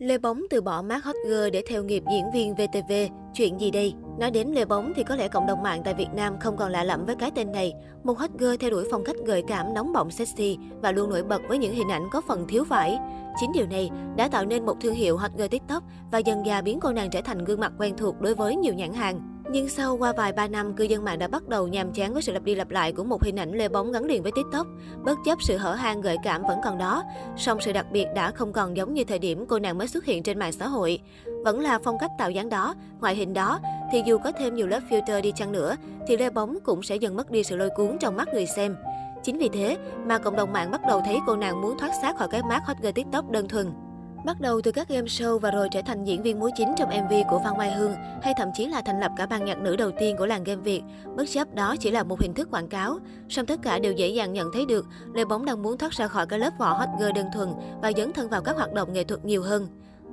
Lê Bóng từ bỏ mát hot girl để theo nghiệp diễn viên VTV. Chuyện gì đây? Nói đến Lê Bóng thì có lẽ cộng đồng mạng tại Việt Nam không còn lạ lẫm với cái tên này. Một hot girl theo đuổi phong cách gợi cảm, nóng bỏng sexy và luôn nổi bật với những hình ảnh có phần thiếu vải. Chính điều này đã tạo nên một thương hiệu hot girl TikTok và dần dà biến cô nàng trở thành gương mặt quen thuộc đối với nhiều nhãn hàng. Nhưng sau qua vài ba năm, cư dân mạng đã bắt đầu nhàm chán với sự lặp đi lặp lại của một hình ảnh lê bóng gắn liền với TikTok. Bất chấp sự hở hang gợi cảm vẫn còn đó, song sự đặc biệt đã không còn giống như thời điểm cô nàng mới xuất hiện trên mạng xã hội. Vẫn là phong cách tạo dáng đó, ngoại hình đó, thì dù có thêm nhiều lớp filter đi chăng nữa, thì lê bóng cũng sẽ dần mất đi sự lôi cuốn trong mắt người xem. Chính vì thế mà cộng đồng mạng bắt đầu thấy cô nàng muốn thoát xác khỏi cái mát hot girl TikTok đơn thuần. Bắt đầu từ các game show và rồi trở thành diễn viên múa chính trong MV của Phan Mai Hương, hay thậm chí là thành lập cả ban nhạc nữ đầu tiên của làng game Việt. Bất chấp đó chỉ là một hình thức quảng cáo, song tất cả đều dễ dàng nhận thấy được Lê Bóng đang muốn thoát ra khỏi cái lớp vỏ hot girl đơn thuần và dấn thân vào các hoạt động nghệ thuật nhiều hơn.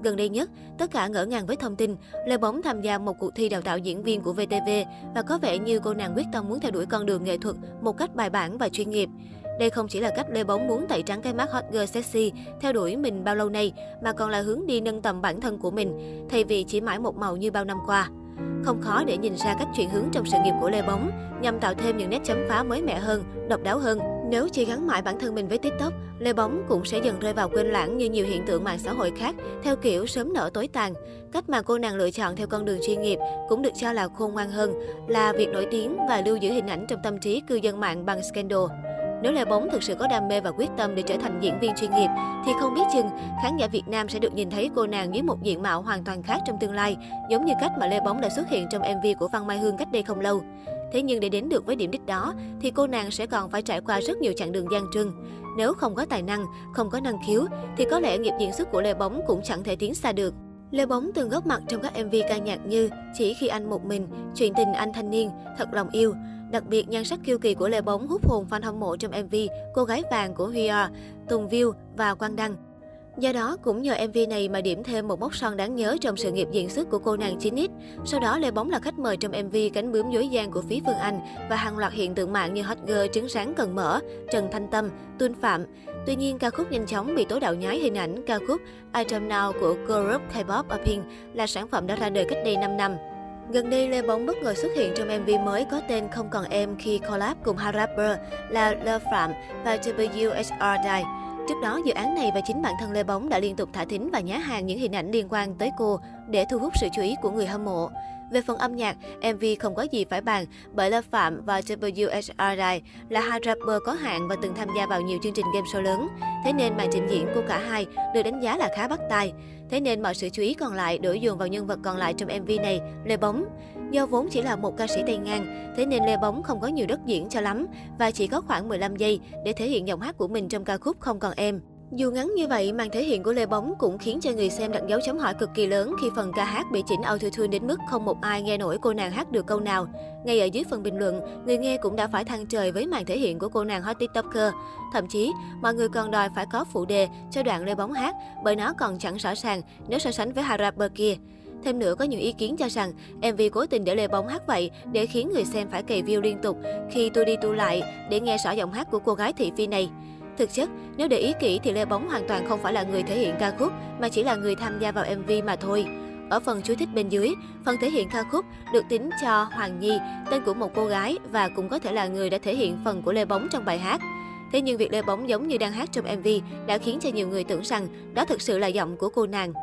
Gần đây nhất, tất cả ngỡ ngàng với thông tin Lê Bóng tham gia một cuộc thi đào tạo diễn viên của VTV và có vẻ như cô nàng quyết tâm muốn theo đuổi con đường nghệ thuật một cách bài bản và chuyên nghiệp. Đây không chỉ là cách Lê Bóng muốn tẩy trắng cái mắt hot girl sexy theo đuổi mình bao lâu nay, mà còn là hướng đi nâng tầm bản thân của mình, thay vì chỉ mãi một màu như bao năm qua. Không khó để nhìn ra cách chuyển hướng trong sự nghiệp của Lê Bóng, nhằm tạo thêm những nét chấm phá mới mẻ hơn, độc đáo hơn. Nếu chỉ gắn mãi bản thân mình với TikTok, Lê Bóng cũng sẽ dần rơi vào quên lãng như nhiều hiện tượng mạng xã hội khác, theo kiểu sớm nở tối tàn. Cách mà cô nàng lựa chọn theo con đường chuyên nghiệp cũng được cho là khôn ngoan hơn, là việc nổi tiếng và lưu giữ hình ảnh trong tâm trí cư dân mạng bằng scandal. Nếu Lê Bóng thực sự có đam mê và quyết tâm để trở thành diễn viên chuyên nghiệp, thì không biết chừng khán giả Việt Nam sẽ được nhìn thấy cô nàng dưới một diện mạo hoàn toàn khác trong tương lai, giống như cách mà Lê Bóng đã xuất hiện trong MV của Văn Mai Hương cách đây không lâu. Thế nhưng để đến được với điểm đích đó, thì cô nàng sẽ còn phải trải qua rất nhiều chặng đường gian trưng. Nếu không có tài năng, không có năng khiếu, thì có lẽ nghiệp diễn xuất của Lê Bóng cũng chẳng thể tiến xa được. Lê Bóng từng góp mặt trong các MV ca nhạc như Chỉ khi anh một mình, Chuyện tình anh thanh niên, Thật lòng yêu. Đặc biệt, nhan sắc kiêu kỳ của Lê Bóng hút hồn fan hâm mộ trong MV Cô gái vàng của Hia, Tùng View và Quang Đăng. Do đó, cũng nhờ MV này mà điểm thêm một mốc son đáng nhớ trong sự nghiệp diễn xuất của cô nàng 9X. Sau đó, Lê Bóng là khách mời trong MV Cánh bướm dối gian của Phí Phương Anh và hàng loạt hiện tượng mạng như hot girl trứng sáng cần mở, Trần Thanh Tâm, Tuân Phạm. Tuy nhiên, ca khúc nhanh chóng bị tố đạo nhái hình ảnh ca khúc Item Now của group K-pop apin là sản phẩm đã ra đời cách đây 5 năm. Gần đây, Lê Bóng bất ngờ xuất hiện trong MV mới có tên Không còn em khi collab cùng hai rapper là Love Phạm và WHR Die. Trước đó, dự án này và chính bản thân Lê Bóng đã liên tục thả thính và nhá hàng những hình ảnh liên quan tới cô để thu hút sự chú ý của người hâm mộ. Về phần âm nhạc, MV không có gì phải bàn bởi lâm Phạm và WHRI là hai rapper có hạn và từng tham gia vào nhiều chương trình game show lớn. Thế nên màn trình diễn của cả hai được đánh giá là khá bắt tai. Thế nên mọi sự chú ý còn lại đổ dồn vào nhân vật còn lại trong MV này, Lê Bóng. Do vốn chỉ là một ca sĩ tay ngang, thế nên Lê Bóng không có nhiều đất diễn cho lắm và chỉ có khoảng 15 giây để thể hiện giọng hát của mình trong ca khúc Không còn em. Dù ngắn như vậy, màn thể hiện của Lê Bóng cũng khiến cho người xem đặt dấu chấm hỏi cực kỳ lớn khi phần ca hát bị chỉnh autotune đến mức không một ai nghe nổi cô nàng hát được câu nào. Ngay ở dưới phần bình luận, người nghe cũng đã phải thăng trời với màn thể hiện của cô nàng hot tiktoker. Thậm chí, mọi người còn đòi phải có phụ đề cho đoạn Lê Bóng hát bởi nó còn chẳng rõ ràng nếu so sánh với hai rapper kia. Thêm nữa, có những ý kiến cho rằng MV cố tình để Lê Bóng hát vậy để khiến người xem phải cày view liên tục khi tôi đi tu lại để nghe rõ giọng hát của cô gái thị phi này. Thực chất, nếu để ý kỹ thì Lê Bóng hoàn toàn không phải là người thể hiện ca khúc, mà chỉ là người tham gia vào MV mà thôi. Ở phần chú thích bên dưới, phần thể hiện ca khúc được tính cho Hoàng Nhi, tên của một cô gái và cũng có thể là người đã thể hiện phần của Lê Bóng trong bài hát. Thế nhưng việc Lê Bóng giống như đang hát trong MV đã khiến cho nhiều người tưởng rằng đó thực sự là giọng của cô nàng.